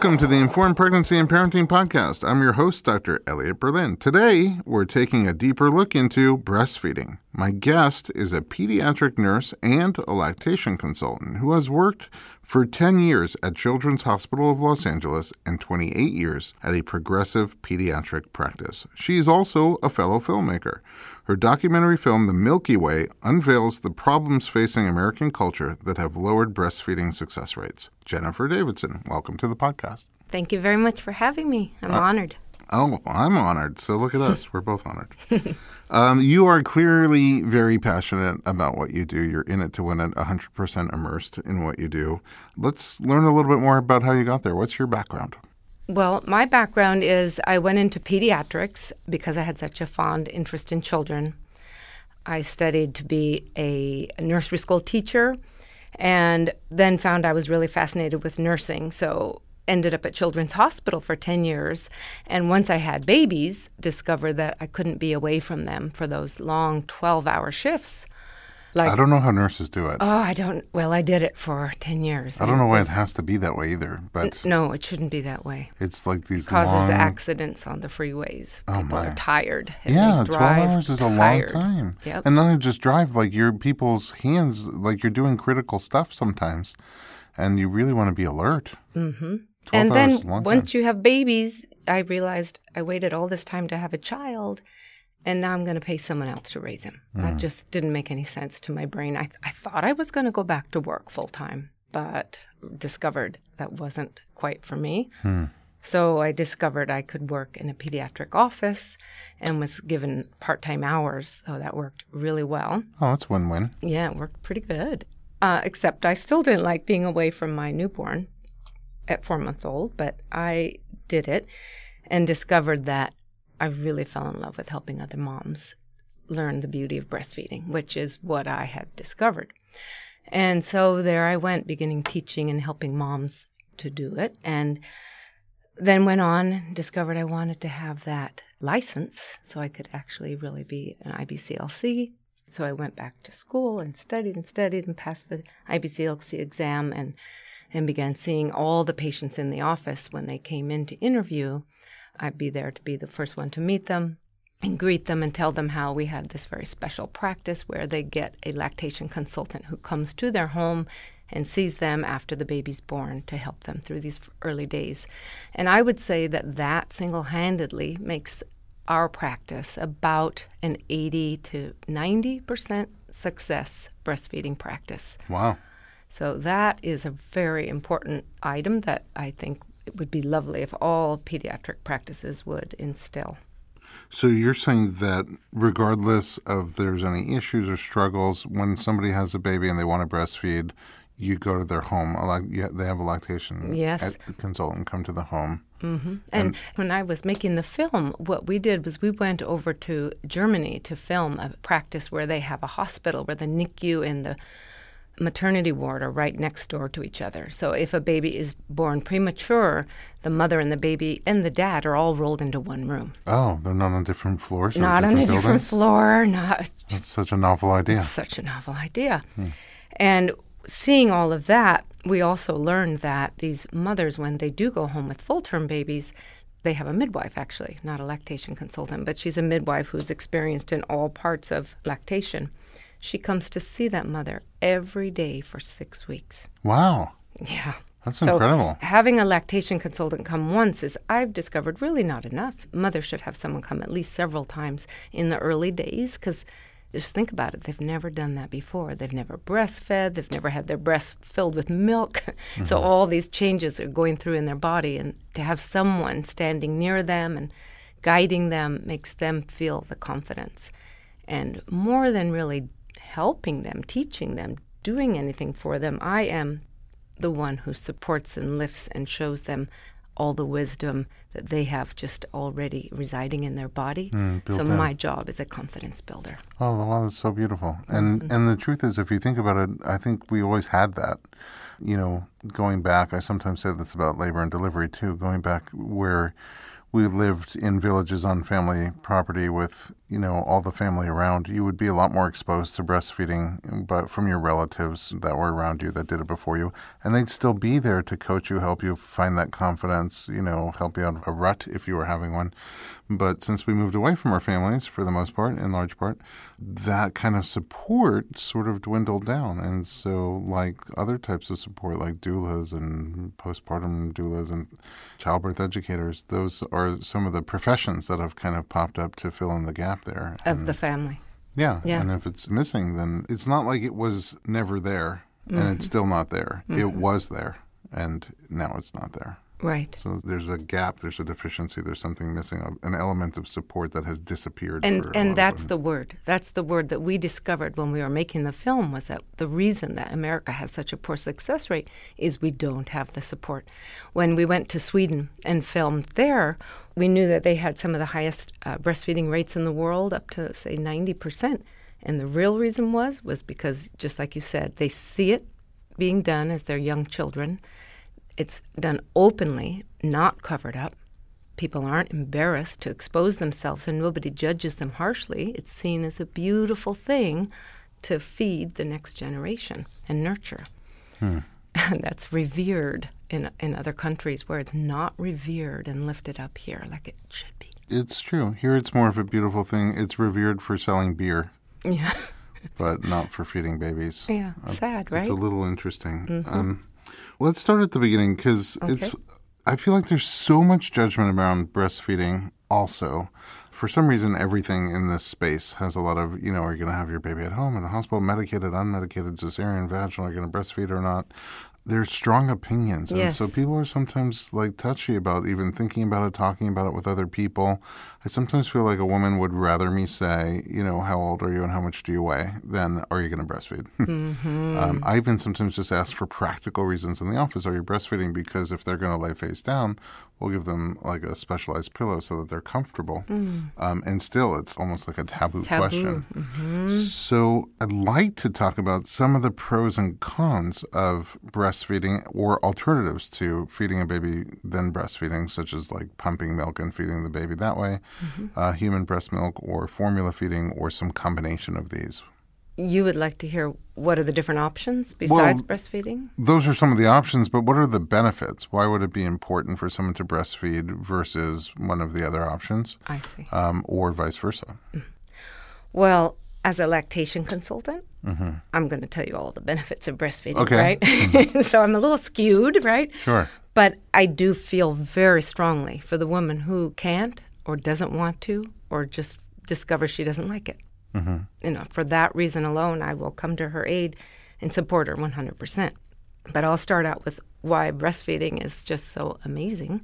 Welcome to the Informed Pregnancy and Parenting Podcast. I'm your host, Dr. Elliot Berlin. Today, we're taking a deeper look into breastfeeding. My guest is a pediatric nurse and a lactation consultant who has worked for 10 years at Children's Hospital of Los Angeles and 28 years at a progressive pediatric practice. She is also a fellow filmmaker. Her documentary film, The Milky Way, unveils the problems facing American culture that have lowered breastfeeding success rates. Jennifer Davidson, welcome to the podcast. Thank you very much for having me. I'm uh, honored. Oh, I'm honored. So look at us. We're both honored. um, you are clearly very passionate about what you do. You're in it to win it, 100% immersed in what you do. Let's learn a little bit more about how you got there. What's your background? Well, my background is I went into pediatrics because I had such a fond interest in children. I studied to be a nursery school teacher and then found I was really fascinated with nursing. So ended up at Children's Hospital for 10 years. And once I had babies, discovered that I couldn't be away from them for those long 12 hour shifts. Like, I don't know how nurses do it. Oh, I don't. Well, I did it for ten years. I don't know why it has to be that way either. But no, it shouldn't be that way. It's like these it causes long... accidents on the freeways. Oh People my. are tired. yeah, twelve hours is tired. a long time. Yep. And not just drive like your people's hands, like you're doing critical stuff sometimes, and you really want to be alert. Mm-hmm. And then once you have babies, I realized I waited all this time to have a child and now I'm going to pay someone else to raise him. Mm. That just didn't make any sense to my brain. I, th- I thought I was going to go back to work full time, but discovered that wasn't quite for me. Mm. So I discovered I could work in a pediatric office and was given part time hours. So that worked really well. Oh, that's win win. Yeah, it worked pretty good. Uh, except I still didn't like being away from my newborn at four months old, but I did it and discovered that I really fell in love with helping other moms learn the beauty of breastfeeding, which is what I had discovered. And so there I went, beginning teaching and helping moms to do it. And then went on, discovered I wanted to have that license so I could actually really be an IBCLC. So I went back to school and studied and studied and passed the IBCLC exam and and began seeing all the patients in the office when they came in to interview I'd be there to be the first one to meet them and greet them and tell them how we had this very special practice where they get a lactation consultant who comes to their home and sees them after the baby's born to help them through these early days. And I would say that that single handedly makes our practice about an 80 to 90% success breastfeeding practice. Wow. So that is a very important item that I think it would be lovely if all pediatric practices would instill. So you're saying that regardless of there's any issues or struggles, when somebody has a baby and they want to breastfeed, you go to their home. They have a lactation yes. consultant come to the home. Mm-hmm. And, and, when I was making the film, what we did was we went over to Germany to film a practice where they have a hospital where the NICU and the maternity ward are right next door to each other. So if a baby is born premature, the mother and the baby and the dad are all rolled into one room. Oh, they're not on different floors. Not different on a buildings? different floor. Not. That's such a novel idea. such a novel idea. Hmm. And seeing all of that, we also learned that these mothers, when they do go home with full term babies, they have a midwife actually, not a lactation consultant, but she's a midwife who's experienced in all parts of lactation. She comes to see that mother every day for six weeks. Wow. Yeah. That's so incredible. Having a lactation consultant come once is, I've discovered, really not enough. Mothers should have someone come at least several times in the early days because just think about it. They've never done that before. They've never breastfed. They've never had their breasts filled with milk. Mm-hmm. so all these changes are going through in their body. And to have someone standing near them and guiding them makes them feel the confidence. And more than really helping them, teaching them, doing anything for them. I am the one who supports and lifts and shows them all the wisdom that they have just already residing in their body. Mm, so my job is a confidence builder. Oh, wow, that's so beautiful. And mm-hmm. and the truth is, if you think about it, I think we always had that. You know, going back, I sometimes say this about labor and delivery too. Going back where we lived in villages on family property with, you know, all the family around, you would be a lot more exposed to breastfeeding, but from your relatives that were around you that did it before you. And they'd still be there to coach you, help you find that confidence, you know, help you out of a rut if you were having one. But since we moved away from our families, for the most part, in large part, that kind of support sort of dwindled down. And so, like other types of support, like doulas and postpartum doulas and childbirth educators, those are some of the professions that have kind of popped up to fill in the gap there. Of And- the family. yeah. Yeah. And if it's missing, then it's not like it was never there and it's mm-hmm. still not there. It mm-hmm. was there and now it's not there. Right. So there's a gap, there's a deficiency, there's something missing, an element of support that has disappeared. and and that's the word that's the word that we discovered when we were making the film was that the reason that america has such a poor success rate is we don't have the support when we went to sweden and filmed there we knew that they had some of the highest uh, breastfeeding rates in the world up to say 90% and the real reason was was because just like you said they see it being done as their young children it's done openly not covered up people aren't embarrassed to expose themselves and nobody judges them harshly. It's seen as a beautiful thing to feed the next generation and nurture. Hmm. And that's revered in, in other countries where it's not revered and lifted up here like it should be. It's true. Here it's more of a beautiful thing. It's revered for selling beer, Yeah. but not for feeding babies. Yeah. Uh, Sad, right? It's a little interesting. Mm-hmm. Um, let's start at the beginning because it's. I feel like there's so much judgment around breastfeeding. Also, for some reason, everything in this space has a lot of you know, are you going to have your baby at home in the hospital, medicated, unmedicated, cesarean, vaginal, are you going to breastfeed or not? There's strong opinions, and Yes. so people are sometimes like touchy about even thinking about it, talking about it with other people. I sometimes feel like a woman would rather me say, you know, how old are you and how much do you weigh, than are you going to breastfeed? Um, I even sometimes just ask for practical reasons in the office. Are you breastfeeding? Because if they're going to lay face down, we'll give them like a specialized pillow so that they're comfortable. Um, and still, it's almost like a taboo, Taboo. question. So I'd like to talk about some of the pros and cons of breastfeeding or alternatives to feeding a baby than breastfeeding, such as like pumping milk and feeding the baby that way, uh, human breast milk, or formula feeding, or some combination of these. You would like to hear what are the different options besides breastfeeding? those are some of the options, but what are the benefits? Why would it be important for someone to breastfeed versus one of the other options, I see. um, or vice versa? Mm. Well, as a lactation consultant, mm-hmm. I'm going to tell you all the benefits of breastfeeding, Okay. right? Mm-hmm. so I'm a little skewed, right? Sure. But I do feel very strongly for the woman who can't or doesn't want to or just discovers she doesn't like it. Mm-hmm. You know, for that reason alone, I will come to her aid and support her 100%. But I'll start out with why breastfeeding is just so amazing.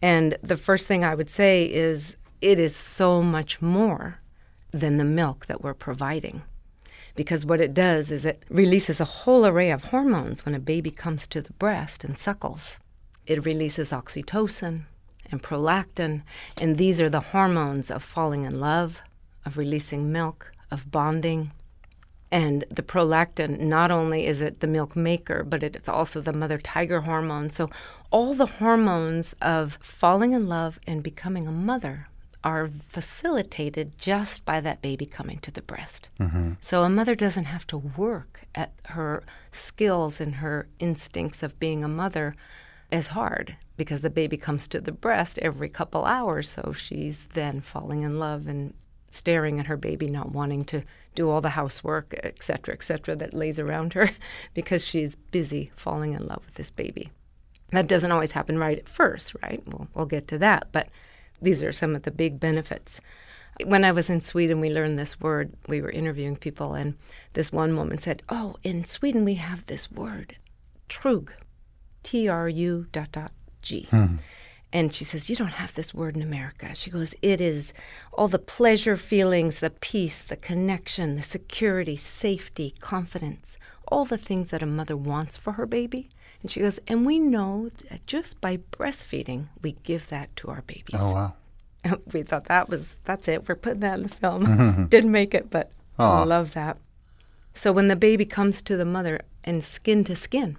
And the first thing I would say is it is so much more than the milk that we're providing. Because what it does is it releases a whole array of hormones when a baby comes to the breast and suckles. It releases oxytocin and prolactin, and these are the hormones of falling in love, of releasing milk, of bonding. And the prolactin, not only is it the milk maker, but it's also the mother tiger hormone. So, all the hormones of falling in love and becoming a mother are facilitated just by that baby coming to the breast. Mm-hmm. So, a mother doesn't have to work at her skills and her instincts of being a mother as hard because the baby comes to the breast every couple hours. So, she's then falling in love and staring at her baby, not wanting to do all the housework, et cetera, et cetera, that lays around her because she's busy falling in love with this baby. That doesn't always happen right at first, right? We'll, we'll get to that. But these are some of the big benefits. When I was in Sweden, we learned this word. We were interviewing people, and this one woman said, Oh, in Sweden, we have this word, trug, T R U dot dot G. Hmm. And she says, You don't have this word in America. She goes, It is all the pleasure feelings, the peace, the connection, the security, safety, confidence, all the things that a mother wants for her baby. And she goes, And we know that just by breastfeeding, we give that to our babies. Oh wow. we thought that was, that's it. We're putting that in the film. Didn't make it, but I love that. So when the baby comes to the mother and skin to skin,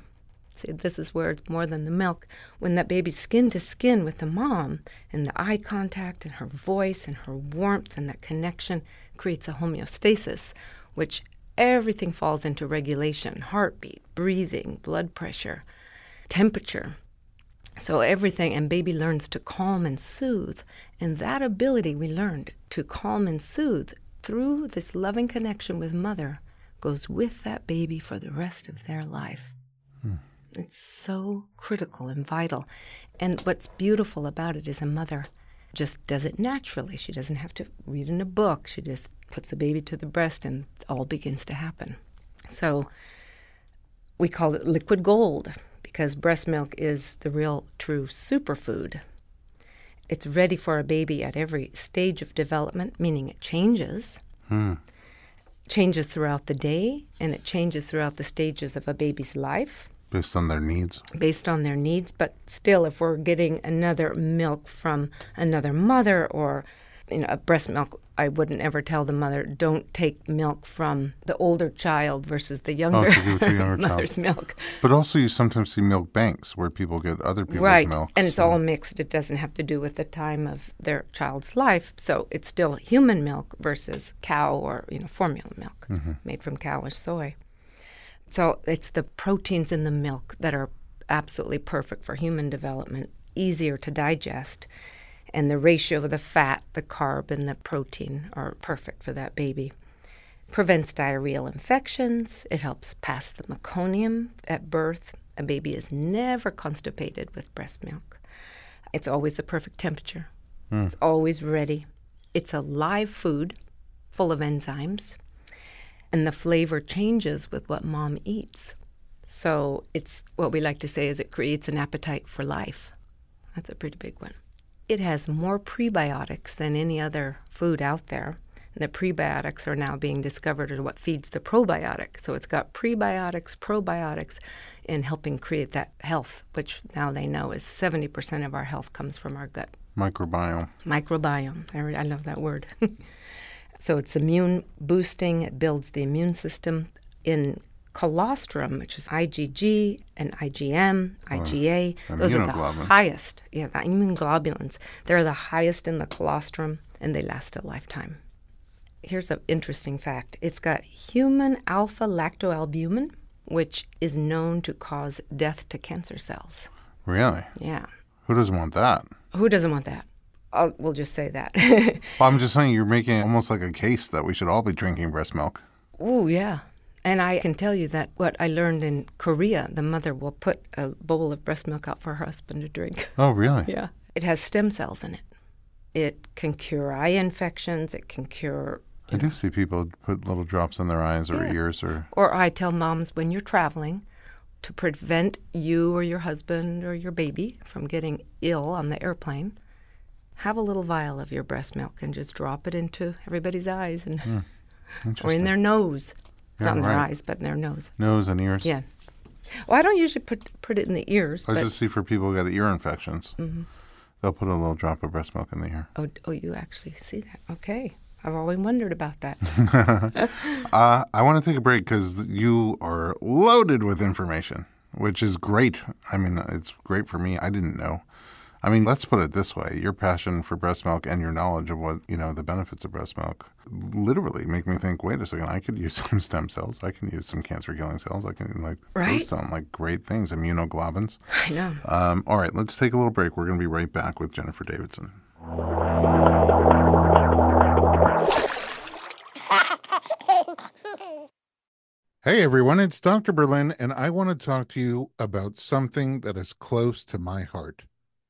See, this is where it's more than the milk. When that baby's skin to skin with the mom, and the eye contact, and her voice, and her warmth, and that connection creates a homeostasis, which everything falls into regulation heartbeat, breathing, blood pressure, temperature. So everything, and baby learns to calm and soothe. And that ability we learned to calm and soothe through this loving connection with mother goes with that baby for the rest of their life. It's so critical and vital. And what's beautiful about it is a mother just does it naturally. She doesn't have to read in a book. She just puts the baby to the breast and all begins to happen. So we call it liquid gold because breast milk is the real true superfood. It's ready for a baby at every stage of development, meaning it changes. Hmm. Changes throughout the day and it changes throughout the stages of a baby's life. Based on their needs? Based on their needs. But still, if we're getting another milk from another mother or you know, a breast milk, I wouldn't ever tell the mother, don't take milk from the older child versus the younger, oh, younger mother's child. milk. But also, you sometimes see milk banks where people get other people's right. milk. And it's all mixed. It doesn't have to do with the time of their child's life. So it's still human milk versus cow or you know formula milk mm-hmm. made from cow or soy. So it's the proteins in the milk that are absolutely perfect for human development, easier to digest, and the ratio of the fat, the carb, and the protein are perfect for that baby. Prevents diarrheal infections. It helps pass the meconium at birth. A baby is never constipated with breast milk. It's always the perfect temperature. Mm. It's always ready. It's a live food full of enzymes and the flavor changes with what mom eats. So it's what we like to say is it creates an appetite for life. That's a pretty big one. It has more prebiotics than any other food out there. And the prebiotics are now being discovered as what feeds the probiotic. So it's got prebiotics, probiotics in helping create that health, which now they know is 70% of our health comes from our gut. Microbiome. Microbiome. I, I love that word. So it's immune boosting, it builds the immune system. In colostrum, which is IgG and IgM, oh, IgA, those are the highest. Yeah, the immunoglobulins. They're the highest in the colostrum and they last a lifetime. Here's an interesting fact it's got human alpha lactoalbumin, which is known to cause death to cancer cells. Really? Yeah. Who doesn't want that? Who doesn't want that? I'll, we'll just say that. well, I'm just saying you're making almost like a case that we should all be drinking breast milk. Oh, yeah. And I can tell you that what I learned in Korea, the mother will put a bowl of breast milk out for her husband to drink. Oh, really? yeah. It has stem cells in it. It can cure eye infections. It can cure. I do see people put little drops in their eyes or yeah. ears or. Or I tell moms when you're traveling to prevent you or your husband or your baby from getting ill on the airplane, have a little vial of your breast milk and just drop it into everybody's eyes and mm, or in their nose. Yeah, Not in right. their eyes, but in their nose. Nose and ears. Yeah. Well, I don't usually put put it in the ears. I just see for people who got ear infections, mm-hmm. they'll put a little drop of breast milk in the ear. Oh, oh, you actually see that? Okay. I've always wondered about that. uh, I want to take a break because you are loaded with information, which is great. I mean, it's great for me. I didn't know. I mean, let's put it this way: your passion for breast milk and your knowledge of what you know the benefits of breast milk literally make me think. Wait a second, I could use some stem cells. I can use some cancer-killing cells. I can like right? those sound like great things. Immunoglobulins. I know. Um, all right, let's take a little break. We're going to be right back with Jennifer Davidson. Hey everyone, it's Dr. Berlin, and I want to talk to you about something that is close to my heart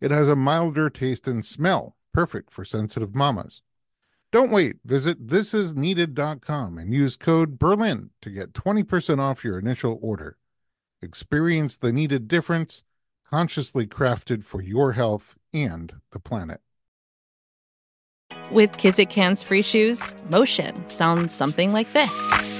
it has a milder taste and smell, perfect for sensitive mamas. Don't wait. Visit thisisneeded.com and use code BERLIN to get 20% off your initial order. Experience the needed difference, consciously crafted for your health and the planet. With Kizik hands free shoes, motion sounds something like this.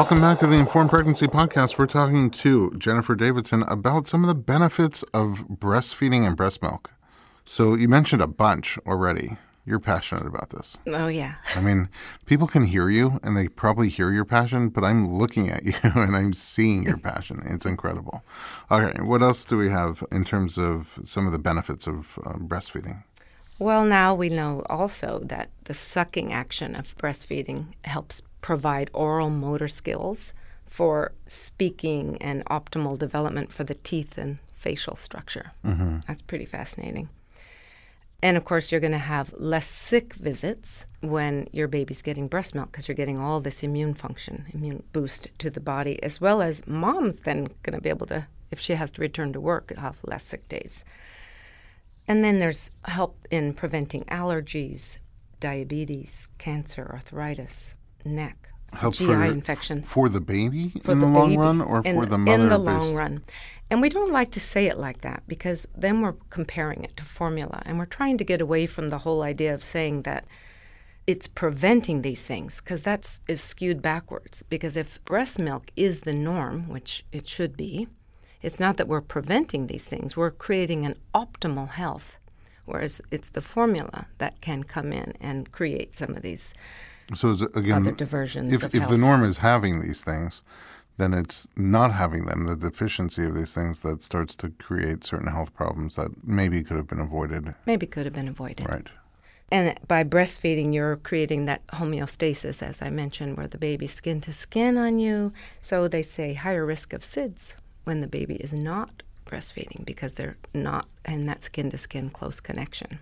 Welcome back to the Informed Pregnancy Podcast. We're talking to Jennifer Davidson about some of the benefits of breastfeeding and breast milk. So, you mentioned a bunch already. You're passionate about this. Oh, yeah. I mean, people can hear you and they probably hear your passion, but I'm looking at you and I'm seeing your passion. It's incredible. Okay, what else do we have in terms of some of the benefits of uh, breastfeeding? Well, now we know also that the sucking action of breastfeeding helps provide oral motor skills for speaking and optimal development for the teeth and facial structure. Mm-hmm. That's pretty fascinating. And of course, you're going to have less sick visits when your baby's getting breast milk because you're getting all this immune function, immune boost to the body, as well as mom's then going to be able to, if she has to return to work, have less sick days. And then there's help in preventing allergies, diabetes, cancer, arthritis, neck, Help GI for, infections. For the baby For in the the, long baby run or in, for the mother? In the based- long run. And we don't like to say it like that because then we're comparing it to formula. And we're trying to get away from the whole idea of saying that it's preventing these things because that's is skewed backwards. Because if breast milk is the norm, which it should be, it's not that we're preventing these things. We're creating an optimal health. Whereas it's the formula that can come in and create some of these So again, other diversions if, if the norm is having these things, then it's not having them, the deficiency of these things that starts to create certain health problems that maybe could have been avoided. maybe could have been avoided. Right. And by breastfeeding, you're creating that homeostasis, as I mentioned, where the baby's skin to skin on you. So they say higher risk of SIDS when the baby is not breastfeeding because they're not in that skin to skin close connection.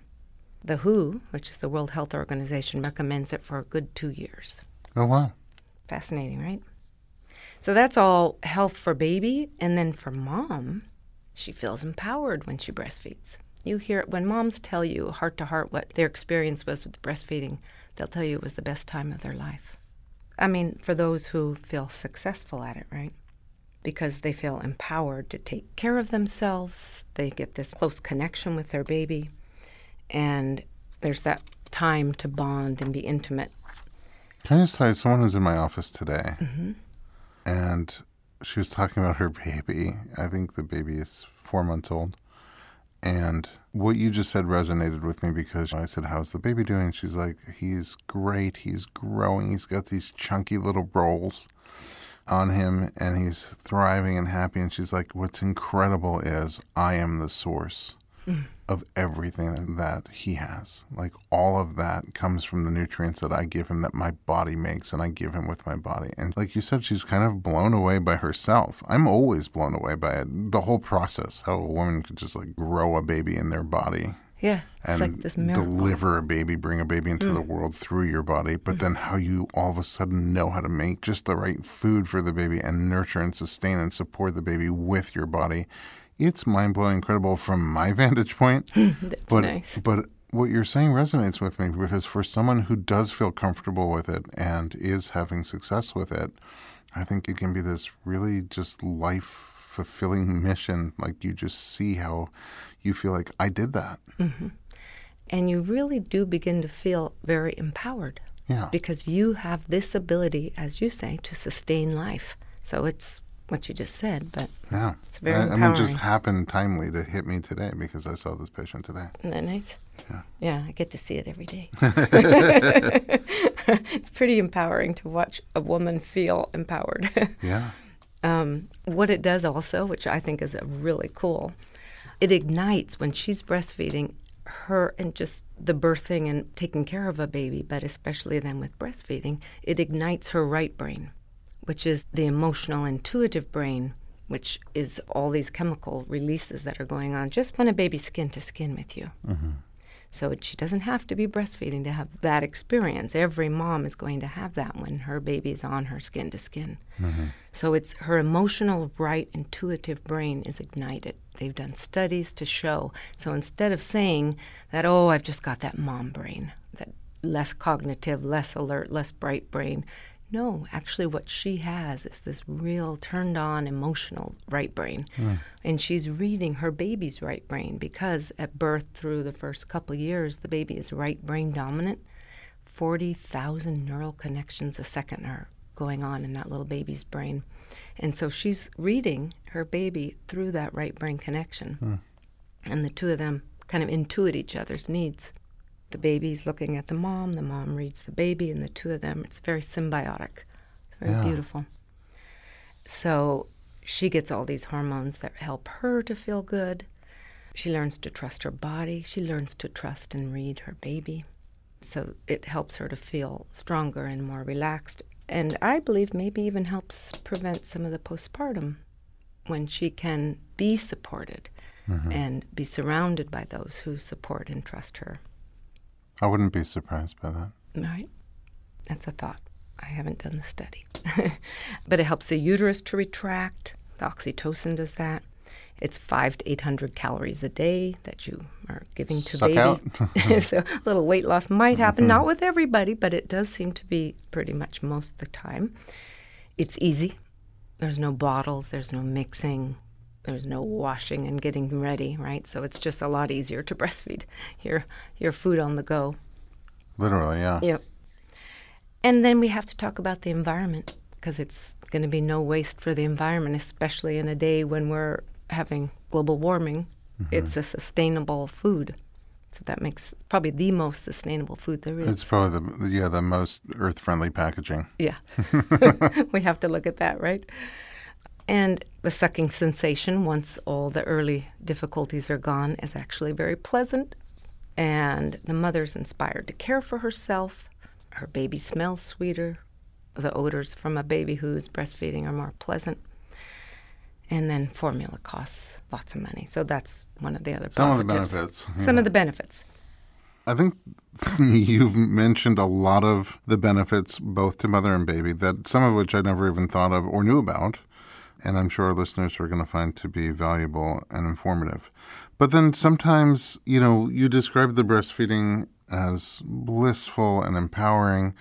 The WHO, which is the World Health Organization, recommends it for a good two years. Oh, wow. Fascinating, right? So that's all health for baby. And then for mom, she feels empowered when she breastfeeds. You hear it when moms tell you heart to heart what their experience was with breastfeeding, they'll tell you it was the best time of their life. I mean, for those who feel successful at it, right? Because they feel empowered to take care of themselves, they get this close connection with their baby, and there's that time to bond and be intimate. Can I just tell you, someone was in my office today, Mm-hmm. and she was talking about her baby. I think the baby is four months old. And what you just said resonated with me because I said, How's the baby doing? She's like, He's great. He's growing. He's got these chunky little rolls on him and he's thriving and happy. And she's like, What's incredible is I am the source mm. of everything that he has. Like all of that comes from the nutrients that I give him that my body makes and I give him with my body. And like you said, she's kind of blown away by herself. I'm always blown away by it. The whole process, how a woman could just like grow a baby in their body Yeah, it's and like this miracle. Mm. deliver a baby, bring a baby into the world through your body, but then how you all of a sudden know how to make just the right food for the baby and nurture and sustain and support the baby with your body. It's mind blowing, incredible from my vantage point. That's but nice. but what you're saying resonates with me because for someone who does feel comfortable with it and is having success with it, I think it can be this really just life fulfilling mission. Like you just see how you feel like I did that. Mm-hmm. And you really do begin to feel very empowered Yeah. because you have this ability, as you say, to sustain life. So it's what you just said, but Yeah. It's very I, I mean, it just happened timely to hit me today because I saw this patient today. isn't that nice? Yeah. Yeah, I get to see it every day. it's pretty empowering to watch a woman feel empowered. Yeah. Um, what it does also, which I think is really cool, it ignites when she's breastfeeding her and just the birthing and taking care of a baby, but especially then with breastfeeding, it ignites her right brain, which is the emotional, intuitive brain which is all these chemical releases that are going on just when a baby's skin to skin with you. Mm-hmm. So it, she doesn't have to be breastfeeding to have that experience. Every mom is going to have that when her baby's on her skin to skin. Mm-hmm. So it's her emotional, right, intuitive brain is ignited. They've done studies to show. So instead of saying that, oh, I've just got that mom brain, that less cognitive, less alert, less bright brain, no, actually, what she has is this real turned on emotional right brain. Mm. And she's reading her baby's right brain because at birth through the first couple years, the baby is right brain dominant. 40,000 neural connections a second are going on in that little baby's brain. And so she's reading her baby through that right brain connection. Mm. And the two of them kind of intuit each other's needs the baby's looking at the mom, the mom reads the baby, and the two of them, it's very symbiotic. It's very Yeah. beautiful. So she gets all these hormones that help her to feel good. She learns to trust her body. She learns to trust and read her baby. So it helps her to feel stronger and more relaxed. And I believe maybe even helps prevent some of the postpartum when she can be supported Mm-hmm. and be surrounded by those who support and trust her. I wouldn't be surprised by that. Right? That's a thought. I haven't done the study. but it helps the uterus to retract. The oxytocin does that. It's five to 800 calories a day that you are giving to Suck baby. out. so a little weight loss might happen, mm-hmm. not with everybody, but it does seem to be pretty much most of the time. It's easy. There's no bottles, there's no mixing, there's no washing and getting ready, right? So it's just a lot easier to breastfeed your your food on the go. Literally, yeah. Yep. And then we have to talk about the environment because it's going to be no waste for the environment, especially in a day when we're having global warming. Mm-hmm. It's a sustainable food. So that makes probably the most sustainable food there is. It's probably the the- yeah the most earth friendly packaging. Yeah. we have to look at that, right? And the sucking sensation, once all the early difficulties are gone, is actually very pleasant. And the mother's inspired to care for herself. Her baby smells sweeter. The odors from a baby who's breastfeeding are more pleasant. And then formula costs lots of money. So that's one of the other Some of the positives. benefits. Some of the benefits. I think you've mentioned a lot of the benefits both to mother and baby that some of which I never even thought of or knew about. And I'm sure our listeners are going to find to be valuable and informative. But then sometimes, you know, you describe the breastfeeding as blissful and empowering,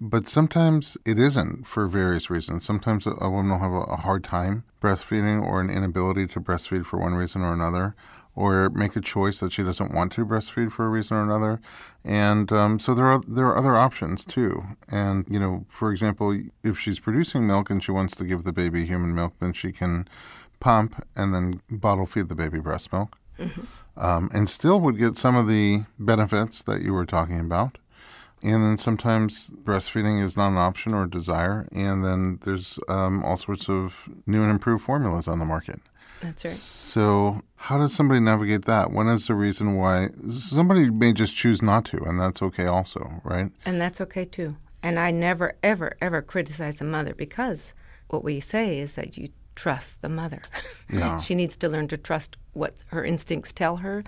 but sometimes it isn't for various reasons. Sometimes a, woman will have a hard time breastfeeding or an inability to breastfeed for one reason or another or make a choice that she doesn't want to breastfeed for a reason or another. And um, so there are there are other options too. And you know, for example, if she's producing milk and she wants to give the baby human milk, then she can pump and then bottle feed the baby breast milk, um, and still would get some of the benefits that you were talking about. And then sometimes breastfeeding is not an option or a desire. And then there's um, all sorts of new and improved formulas on the market. That's right. So, how does somebody navigate that? When is the reason why somebody may just choose not to, and that's okay also, right? And that's okay too. And I never, ever, ever criticize the mother because what we say is that you trust the mother. Yeah. she needs to learn to trust what her instincts tell her.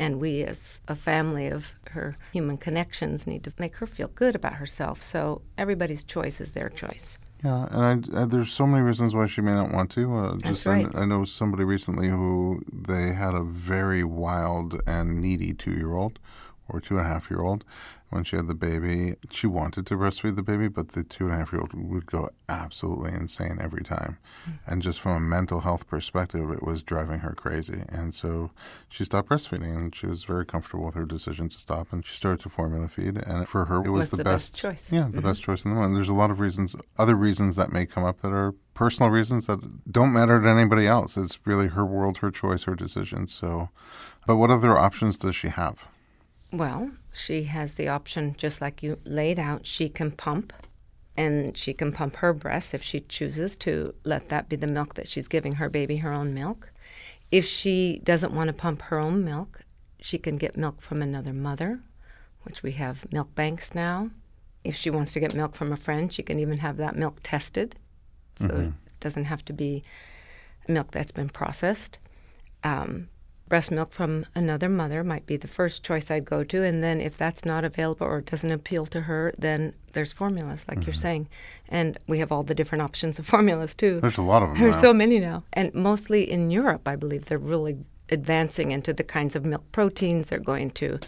And we, as a family of her human connections, need to make her feel good about herself. So everybody's choice is their choice. Yeah, and I, I, there's so many reasons why she may not want to. Uh, That's right. I, I know somebody recently who they had a very wild and needy two-year-old or two and a half year old. When she had the baby, she wanted to breastfeed the baby, but the two and a half year old would go absolutely insane every time. Hmm. And just from a mental health perspective, it was driving her crazy. And so she stopped breastfeeding, and she was very comfortable with her decision to stop. And she started to formula feed, and for her, it was, Was the best choice. Yeah, the best mm-hmm. choice in the moment. There's a lot of reasons, other reasons that may come up that are personal reasons that don't matter to anybody else. It's really her world, her choice, her decision. So, but what other options does she have? Well, she has the option, just like you laid out, she can pump and she can pump her breast if she chooses to let that be the milk that she's giving her baby her own milk. If she doesn't want to pump her own milk, she can get milk from another mother, which we have milk banks now. If she wants to get milk from a friend, she can even have that milk tested. So it doesn't have to be milk that's been processed. Um, breast milk from another mother might be the first choice I'd go to. And then if that's not available or doesn't appeal to her, then there's formulas, like you're saying. And we have all the different options of formulas, too. There's a lot of them. There's now. so many now. And mostly in Europe, I believe they're really advancing into the kinds of milk proteins they're going to.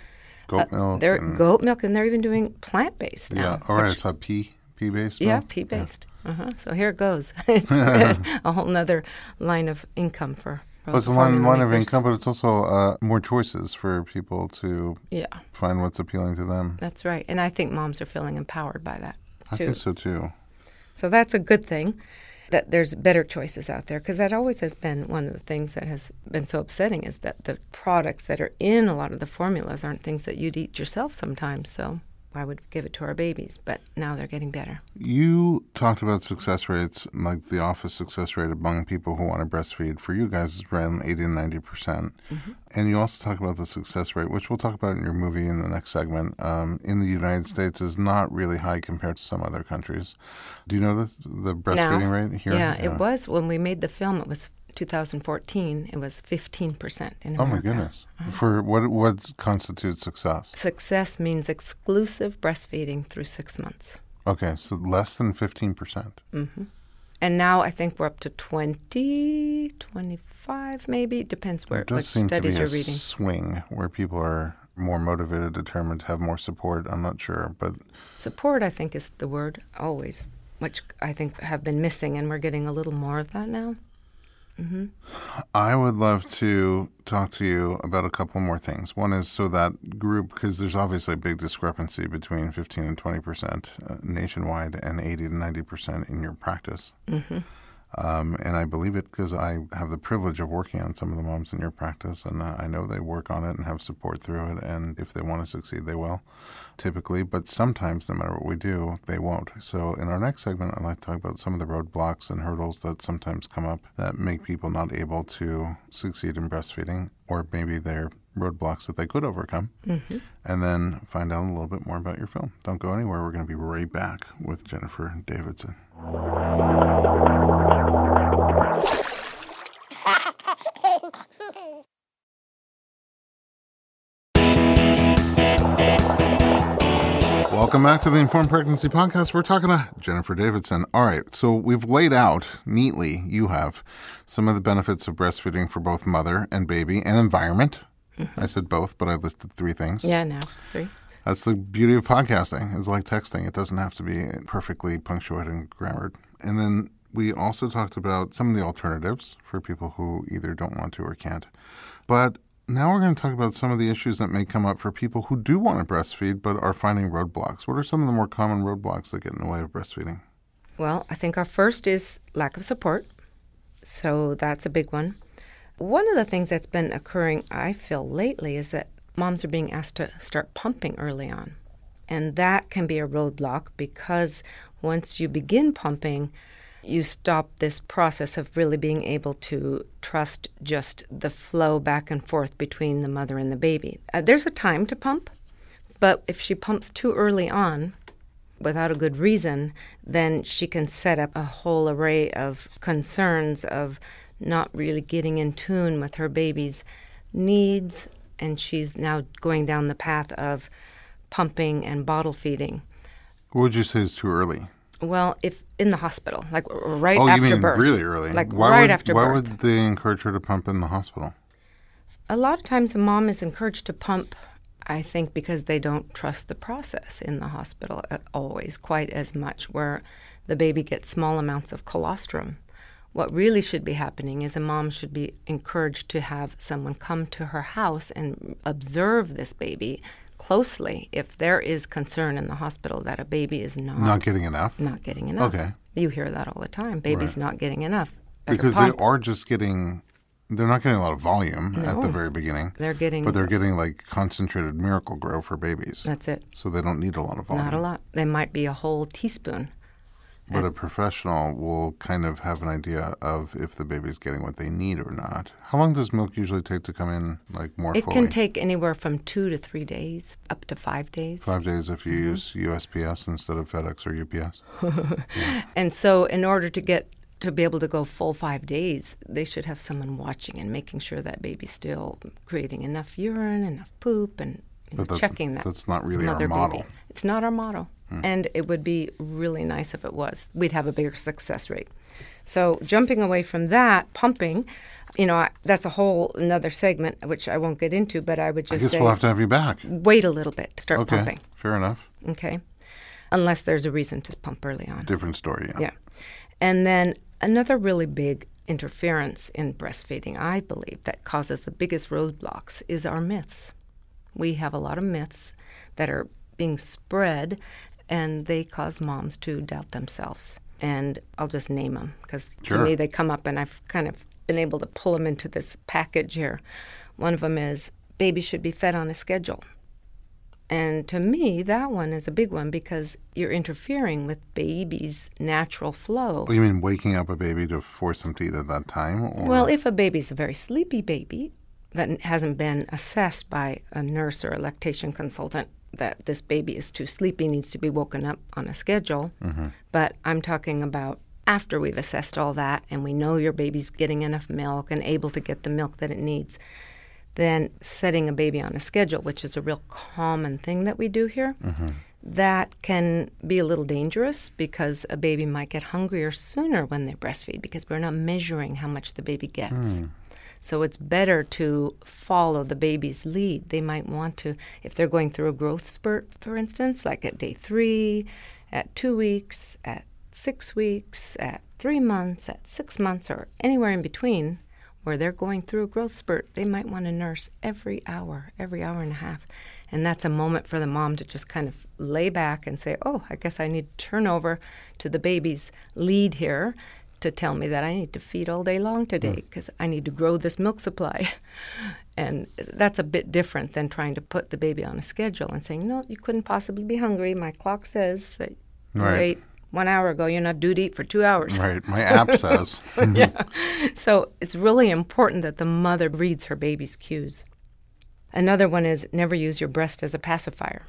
Goat milk. They're goat milk, and they're even doing plant based now. Yeah. All right. which- It's a pea pea based. yeah, pea based. Uh-huh. So here it goes. it's a whole nother line of income for. Well, it's a line, line of income, but it's also uh, more choices for people to Yeah, find what's appealing to them. that's right. And I think moms are feeling empowered by that I think so too. So that's a good thing that there's better choices out there because that always has been one of the things that has been so upsetting is that the products that are in a lot of the formulas aren't things that you'd eat yourself sometimes. So why would we give it to our babies? But now they're getting better. You talked about success rates, like the office success rate among people who want to breastfeed. For you guys, it's around 80 and 90 percent. And you also talk about the success rate, which we'll talk about in your movie in the next segment. Um, in the United States, is not really high compared to some other countries. Do you know this, the breastfeeding now, rate here? Yeah, it was when we made the film. It was 2014. It was 15 percent in America. Oh my goodness! For what what constitutes success? Success means exclusive breastfeeding through six months. Okay, so less than 15 percent. Mm-hmm. And now I think we're up to 20, 25 maybe. It depends where It does which seem to be studies a you're reading. swing where people are more motivated, determined, to have more support. I'm not sure, but Support, I think, is the word always, which I think have been missing, and we're getting a little more of that now. I would love to talk to you about a couple more things. One is so that group, because there's obviously a big discrepancy between 15 and 20 percent uh, nationwide and 80 to 90 percent in your practice. Um, and I believe it because I have the privilege of working on some of the moms in your practice, and uh, I know they work on it and have support through it. And if they want to succeed, they will, typically. But sometimes, no matter what we do, they won't. So, in our next segment, I'd like to talk about some of the roadblocks and hurdles that sometimes come up that make people not able to succeed in breastfeeding, or maybe they're roadblocks that they could overcome, and then find out a little bit more about your film. Don't go anywhere. We're going to be right back with Jennifer Davidson. Welcome back to the Informed Pregnancy Podcast. We're talking to Jennifer Davidson. All right, so we've laid out neatly, you have, some of the benefits of breastfeeding for both mother and baby and environment. Mm-hmm. I said both, but I listed three things. Yeah, now three. That's the beauty of podcasting. It's like texting. It doesn't have to be perfectly punctuated and grammared. And then we also talked about some of the alternatives for people who either don't want to or can't. But now we're going to talk about some of the issues that may come up for people who do want to breastfeed but are finding roadblocks. What are some of the more common roadblocks that get in the way of breastfeeding? Well, I think our first is lack of support. So that's a big one. One of the things that's been occurring, I feel, lately is that moms are being asked to start pumping early on. And that can be a roadblock because once you begin pumping, you stop this process of really being able to trust just the flow back and forth between the mother and the baby. Uh, there's a time to pump, but if she pumps too early on, without a good reason, then she can set up a whole array of concerns of not really getting in tune with her baby's needs. And she's now going down the path of pumping and bottle feeding. What would you say is too early? Well, if in the hospital, like right oh, after you mean birth. really early? Like why right would, after why birth. Why would they encourage her to pump in the hospital? A lot of times, a mom is encouraged to pump, I think, because they don't trust the process in the hospital uh, always quite as much, where the baby gets small amounts of colostrum. What really should be happening is a mom should be encouraged to have someone come to her house and observe this baby closely if there is concern in the hospital that a baby is not Not getting enough? not getting enough. Okay. You hear that all the time. Baby's not getting enough. Because they are just getting they're not getting a lot of volume at the very beginning They're getting but they're getting like concentrated miracle grow for babies that's it. so they don't need a lot of volume Not a lot. They might be a whole teaspoon. But a professional will kind of have an idea of if the baby's getting what they need or not how long does milk usually take to come in like more It fully can take anywhere from two to three days, up to five days. five days if you Mm-hmm. use usps instead of fedex or ups And so, in order to get to be able to go full five days, they should have someone watching and making sure that baby's still creating enough urine, enough poop, and you know, checking that. that's not really our model. baby. It's not our model. Mm. And it would be really nice if it was. We'd have a bigger success rate. So jumping away from that, pumping, you know, I, that's a whole another segment which I won't get into, but I would I just guess say we'll have to have you back. wait a little bit to start Okay, pumping. fair enough. Okay. Unless there's a reason to pump early on. Different story. Yeah. Yeah. And then another really big interference in breastfeeding, I believe, that causes the biggest roadblocks is our myths. We have a lot of myths that are being spread and they cause moms to doubt themselves. And I'll just name them because Sure. to me they come up and I've kind of been able to pull them into this package here. One of them is babies should be fed on a schedule. And to me, that one is a big one because you're interfering with baby's natural flow. Well, you mean waking up a baby to force them to eat at that time? Or? Well, if a baby's a very sleepy baby that hasn't been assessed by a nurse or a lactation consultant that this baby is too sleepy, needs to be woken up on a schedule. Mm-hmm. But I'm talking about after we've assessed all that and we know your baby's getting enough milk and able to get the milk that it needs, then setting a baby on a schedule, which is a real common thing that we do here, mm-hmm. that can be a little dangerous because a baby might get hungrier sooner when they breastfeed because we're not measuring how much the baby gets. Hmm. So it's better to follow the baby's lead. They might want to, if they're going through a growth spurt, for instance, like at day three, at two weeks, at six weeks, at three months, at six months, or anywhere in between where they're going through a growth spurt, they might want to nurse every hour, every hour and a half. And that's a moment for the mom to just kind of lay back and say, oh, I guess I need to turn over to the baby's lead here to tell me that I need to feed all day long today hmm. because I need to grow this milk supply. and that's a bit different than trying to put the baby on a schedule and saying, no, you couldn't possibly be hungry. My clock says that you Right. ate one hour ago. You're not due to eat for two hours. right. My app says. yeah. So it's really important that the mother reads her baby's cues. Another one is never use your breast as a pacifier.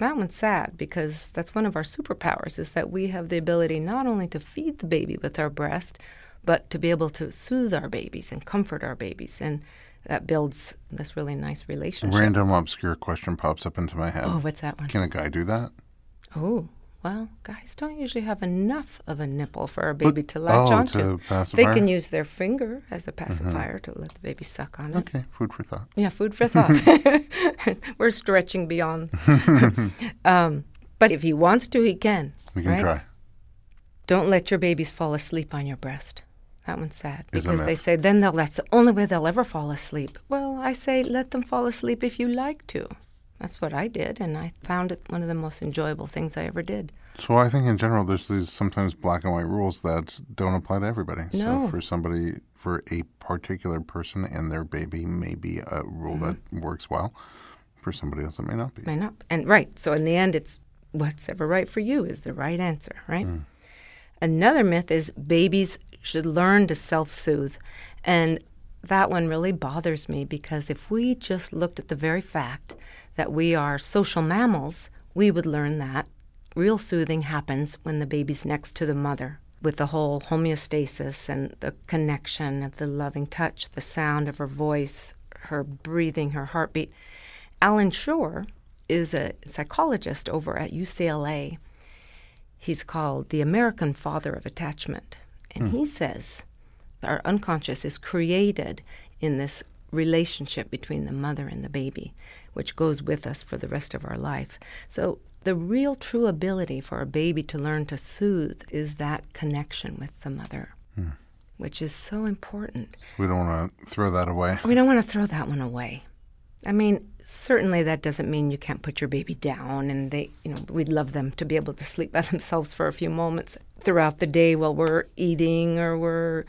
That one's sad because that's one of our superpowers is that we have the ability not only to feed the baby with our breast, but to be able to soothe our babies and comfort our babies. And that builds this really nice relationship. Random obscure question pops up into my head. Oh, what's that one? Can a guy do that? Oh, well, guys don't usually have enough of a nipple for a baby to latch oh, onto. to They? Mm-hmm. can use their finger as a pacifier to let the baby suck on it. Okay, food for thought. Yeah, food for thought. We're stretching beyond. um, but if he wants to, he can. We can right? try. Don't let your babies fall asleep on your breast. That one's sad because they say then they'll, that's the only way they'll ever fall asleep. Well, I say let them fall asleep if you like to. That's what I did, and I found it one of the most enjoyable things I ever did. So I think in general, there's these sometimes black and white rules that don't apply to everybody. No. So for somebody, for a particular person and their baby, may be a rule that Mm-hmm. works well. For somebody else, it may not be. May not. And right. So in the end, it's what's ever right for you is the right answer, right? Another myth is babies should learn to self soothe. And that one really bothers me because if we just looked at the very fact that we are social mammals, we would learn that real soothing happens when the baby's next to the mother with the whole homeostasis and the connection of the loving touch, the sound of her voice, her breathing, her heartbeat. Allan Schore is a psychologist over at UCLA. He's called the American father of attachment. And hmm. he says our unconscious is created in this relationship between the mother and the baby, which goes with us for the rest of our life. So, the real true ability for a baby to learn to soothe is that connection with the mother, hmm. which is so important. We don't want to throw that away. We don't want to throw that one away. I mean, certainly that doesn't mean you can't put your baby down and they, you know, we'd love them to be able to sleep by themselves for a few moments throughout the day while we're eating or we're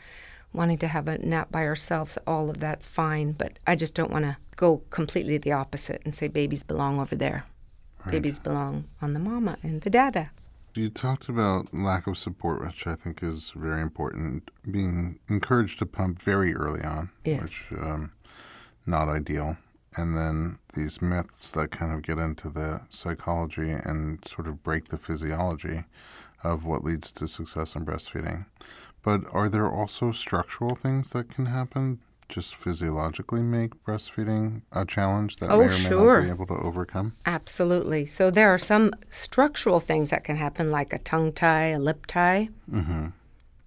wanting to have a nap by ourselves. All of that's fine, but I just don't want to go completely the opposite and say babies belong over there. Babies belong on the mama and the dada. You talked about lack of support, which I think is very important. Being encouraged to pump very early on, Yes. which um, not ideal. And then these myths that kind of get into the psychology and sort of break the physiology of what leads to success in breastfeeding. But are there also structural things that can happen? Just physiologically make breastfeeding a challenge that Oh, may or may sure. not be able to overcome? Absolutely. So there are some structural things that can happen, like a tongue tie, a lip tie, mm-hmm.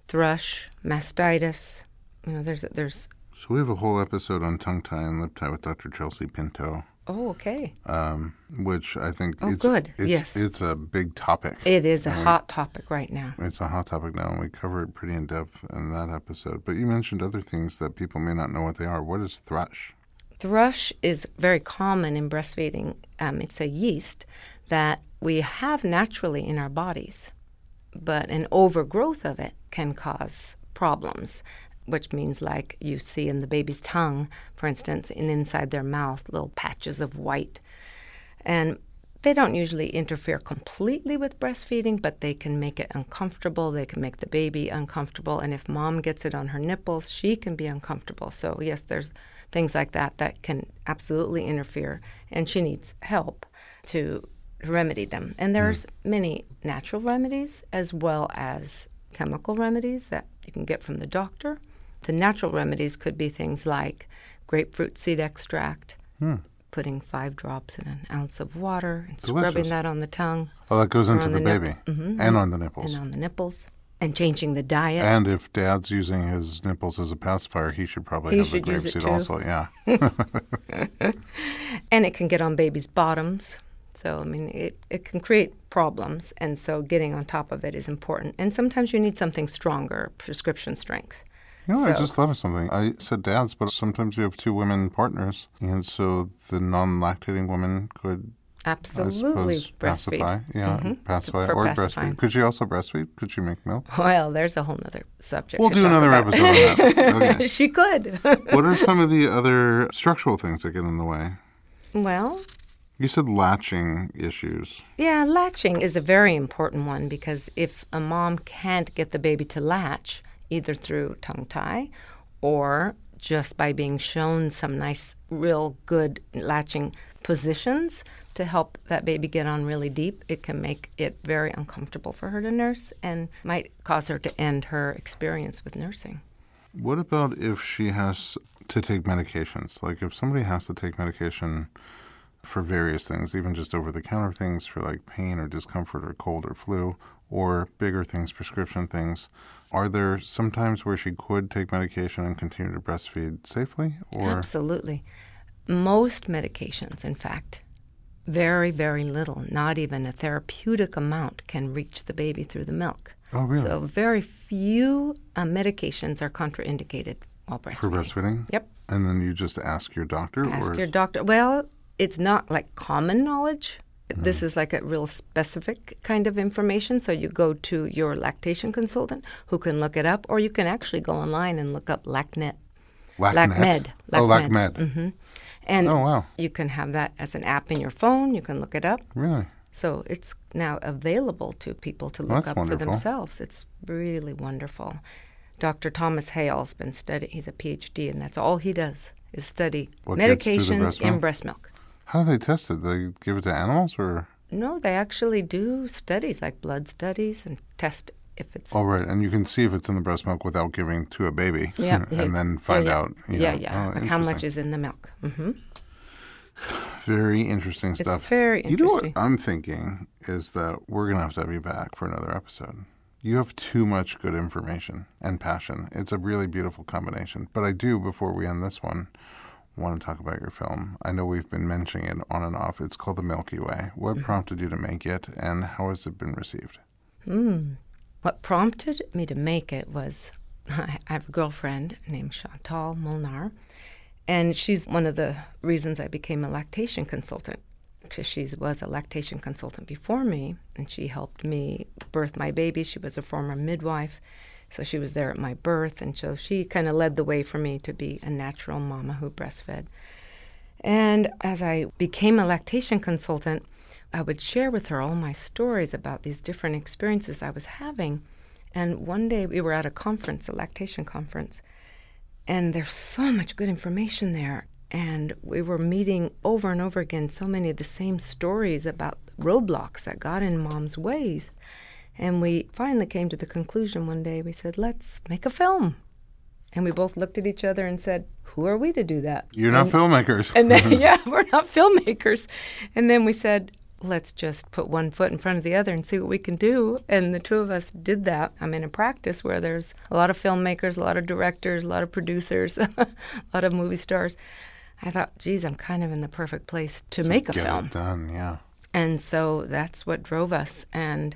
thrush, mastitis. You know, there's there's. So we have a whole episode on tongue tie and lip tie with Dr. Chelsea Pinto, Oh, okay. um, which I think Oh, it's, good. It's, Yes. it's a big topic. It is a hot topic right now. It's a hot topic now, and we cover it pretty in depth in that episode. But you mentioned other things that people may not know what they are. What is thrush? Thrush is very common in breastfeeding. Um, it's a yeast that we have naturally in our bodies, but an overgrowth of it can cause problems, which means like you see in the baby's tongue, for instance, and inside their mouth, little patches of white. And they don't usually interfere completely with breastfeeding, but they can make it uncomfortable. They can make the baby uncomfortable. And if mom gets it on her nipples, she can be uncomfortable. So, yes, there's things like that that can absolutely interfere. And she needs help to remedy them. And hmm. there's many natural remedies as well as chemical remedies that you can get from the doctor. The natural remedies could be things like grapefruit seed extract, putting five drops in an ounce of water and Delicious. scrubbing that on the tongue Oh, that goes into the, the baby Mhm. and on the nipples. and on the nipples and changing the diet. And if dad's using his nipples as a pacifier, he should probably He have should the use it grapeseed also. Yeah. and it can get on babies' bottoms. So, I mean, it, it can create problems. And so, getting on top of it is important. And sometimes you need something stronger, prescription strength. You know, I just thought of something. I said dads, but sometimes you have two women partners, and so the non-lactating woman could, Absolutely suppose, breastfeed. pacify. Yeah, Mhm. pacify or pacifying. breastfeed. Could she also breastfeed? Could she make milk? Well, there's a whole other subject. We'll do another about. episode on that. Okay. she could. what are some of the other structural things that get in the way? well, You said latching issues. Yeah, latching is a very important one because if a mom can't get the baby to latch, either through tongue tie or just by being shown some nice, real good latching positions to help that baby get on really deep, it can make it very uncomfortable for her to nurse and might cause her to end her experience with nursing. What about if she has to take medications? Like if somebody has to take medication for various things, even just over the counter things for like pain or discomfort or cold or flu, or bigger things, prescription things, are there some times where she could take medication and continue to breastfeed safely? Or Absolutely. Most medications, in fact, very, very little, not even a therapeutic amount, can reach the baby through the milk. oh really? So, very few uh, medications are contraindicated while breastfeeding. for breastfeeding? Yep. And then you just ask your doctor Ask or your doctor. Well, it's not like common knowledge. This Mm-hmm. is like a real specific kind of information. So you go to your lactation consultant who can look it up, or you can actually go online and look up LacNet. LactMed? LactMed. Oh, LactMed. LactMed. hmm And Oh, wow. you can have that as an app in your phone. You can look it up. Really? So it's now available to people to look up wonderful. for themselves. It's really wonderful. Dr. Thomas Hale's been studying. He's a PhD, and that's all he does is study What gets through the medications breast in breast milk. How do they test it? They give it to animals or? No, they actually do studies like blood studies and test if it's Oh, right. And you can see if it's in the breast milk without giving to a baby. yeah, and then find yeah, yeah. out. You yeah, know, yeah, oh, like how much is in the milk. hmm Very interesting stuff. very interesting. You know what. I'm thinking is that we're going to have to have you back for another episode. You have too much good information and passion. It's a really beautiful combination. But I do, before we end this one, want to talk about your film. I know we've been mentioning it on and off. It's called The Milky Way. What Mm-hmm. prompted you to make it, and how has it been received? What prompted me to make it was I have a girlfriend named Chantal Molnar, and she's one of the reasons I became a lactation consultant. Because she was a lactation consultant before me, and she helped me birth my baby. She was a former midwife, so she was there at my birth, and so she kind of led the way for me to be a natural mama who breastfed. And as I became a lactation consultant, I would share with her all my stories about these different experiences I was having. And one day we were at a conference, a lactation conference, and there's so much good information there. And we were meeting over and over again so many of the same stories about roadblocks that got in mom's ways. And we finally came to the conclusion one day. We said, let's make a film. And we both looked at each other and said, who are we to do that? You're not filmmakers. and then, yeah, we're not filmmakers. And then we said, let's just put one foot in front of the other and see what we can do. And the two of us did that. I'm in a practice where there's a lot of filmmakers, a lot of directors, a lot of producers, a lot of movie stars. I thought, geez, I'm kind of in the perfect place to, to make a get film. It done, yeah. And so that's what drove us. And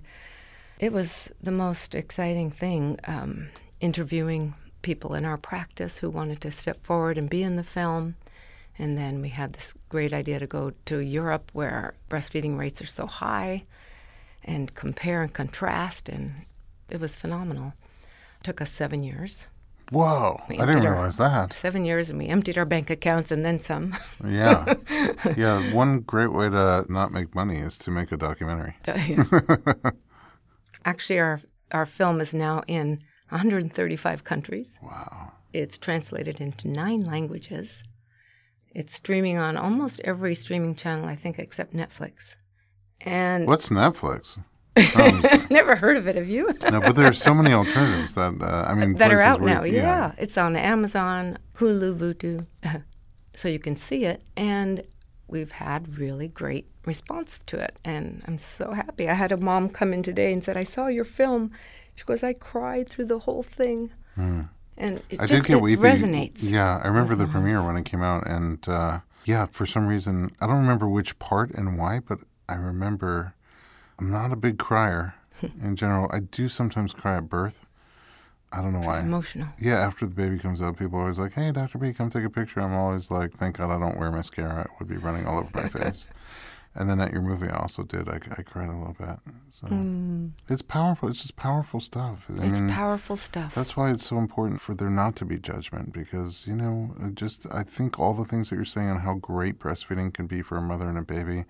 it was the most exciting thing um, interviewing people in our practice who wanted to step forward and be in the film. And then we had this great idea to go to Europe where breastfeeding rates are so high and compare and contrast. And it was phenomenal. It took us seven years. Whoa, I didn't realize our, that. Seven years, and we emptied our bank accounts and then some. yeah. Yeah. One great way to not make money is to make a documentary. Actually, our, our film is now in 135 countries. Wow. It's translated into nine languages. It's streaming on almost every streaming channel, I think, except Netflix. And what's Netflix? Um, Never heard of it. Have you? no, but there's so many alternatives that uh, I mean that are out now. You, yeah. yeah. it's on Amazon, Hulu, Vudu, so you can see it. And we've had really great response to it, and I'm so happy. I had a mom come in today and said, "I saw your film." She goes, "I cried through the whole thing." Hmm. And it I just did get it weepy. resonates. Yeah, I remember the premiere when it came out, and uh, yeah, for some reason I don't remember which part and why, but I remember I'm not a big crier in general. I do sometimes cry at birth. I don't know why. Emotional. Yeah, after the baby comes out, people are always like, "Hey, Doctor B, come take a picture." I'm always like, "Thank God I don't wear mascara; it would be running all over my face." And then at your movie, I also did. I, I cried a little bit. So Mm. it's powerful. It's just powerful stuff. I It's mean, powerful stuff. that's why it's so important for there not to be judgment because, you know, just I think all the things that you're saying on how great breastfeeding can be for a mother and a baby,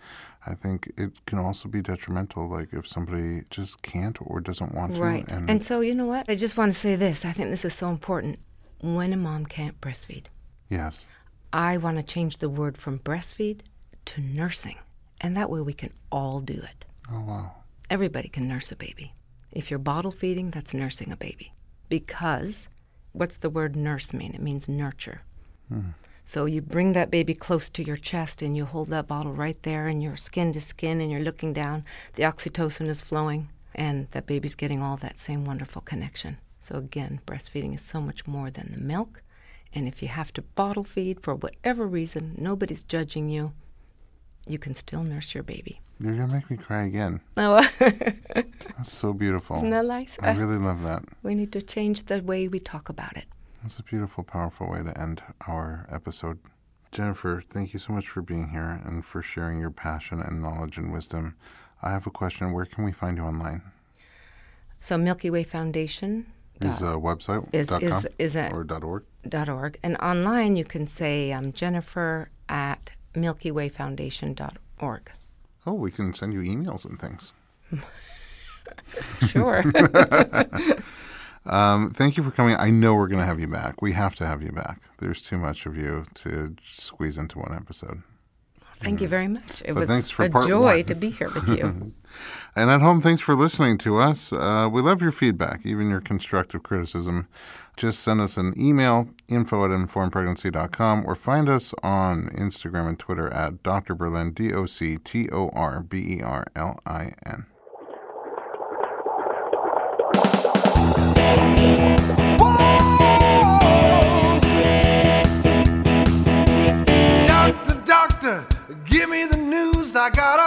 I think it can also be detrimental, like if somebody just can't or doesn't want to. Right. And, And so, you know what? I just want to say this. I think this is so important. When a mom can't breastfeed, yes. I want to change the word from breastfeed to nursing. And that way we can all do it. Oh, wow. Everybody can nurse a baby. If you're bottle feeding, that's nursing a baby. Because what's the word nurse mean? It means nurture. Hmm. So you bring that baby close to your chest and you hold that bottle right there and you're skin to skin and you're looking down. The oxytocin is flowing and that baby's getting all that same wonderful connection. So again, breastfeeding is so much more than the milk. And if you have to bottle feed for whatever reason, nobody's judging you. You can still nurse your baby. You're going to make me cry again. Oh, That's so beautiful. isn't that nice? I really love that. We need to change the way we talk about it. That's a beautiful, powerful way to end our episode. Jennifer, thank you so much for being here and for sharing your passion and knowledge and wisdom. I have a question. Where can we find you online? So Milky Way Foundation Is a website is dot is com is a or dot org? dot org, and online you can say um, Jennifer at MilkyWayFoundation.org. Oh, we can send you emails and things. Sure. Um, thank you for coming. I know we're going to have you back. We have to have you back. There's too much of you to squeeze into one episode. Thank you very much. It But was a joy one. to be here with you. And at home, thanks for listening to us. Uh, we love your feedback, even your constructive criticism. Just send us an email, info at informedpregnancy.com, or find us on Instagram and Twitter at Dr. Berlin, D O C T O R B E R L I N. Doctor, doctor, give me the news. I got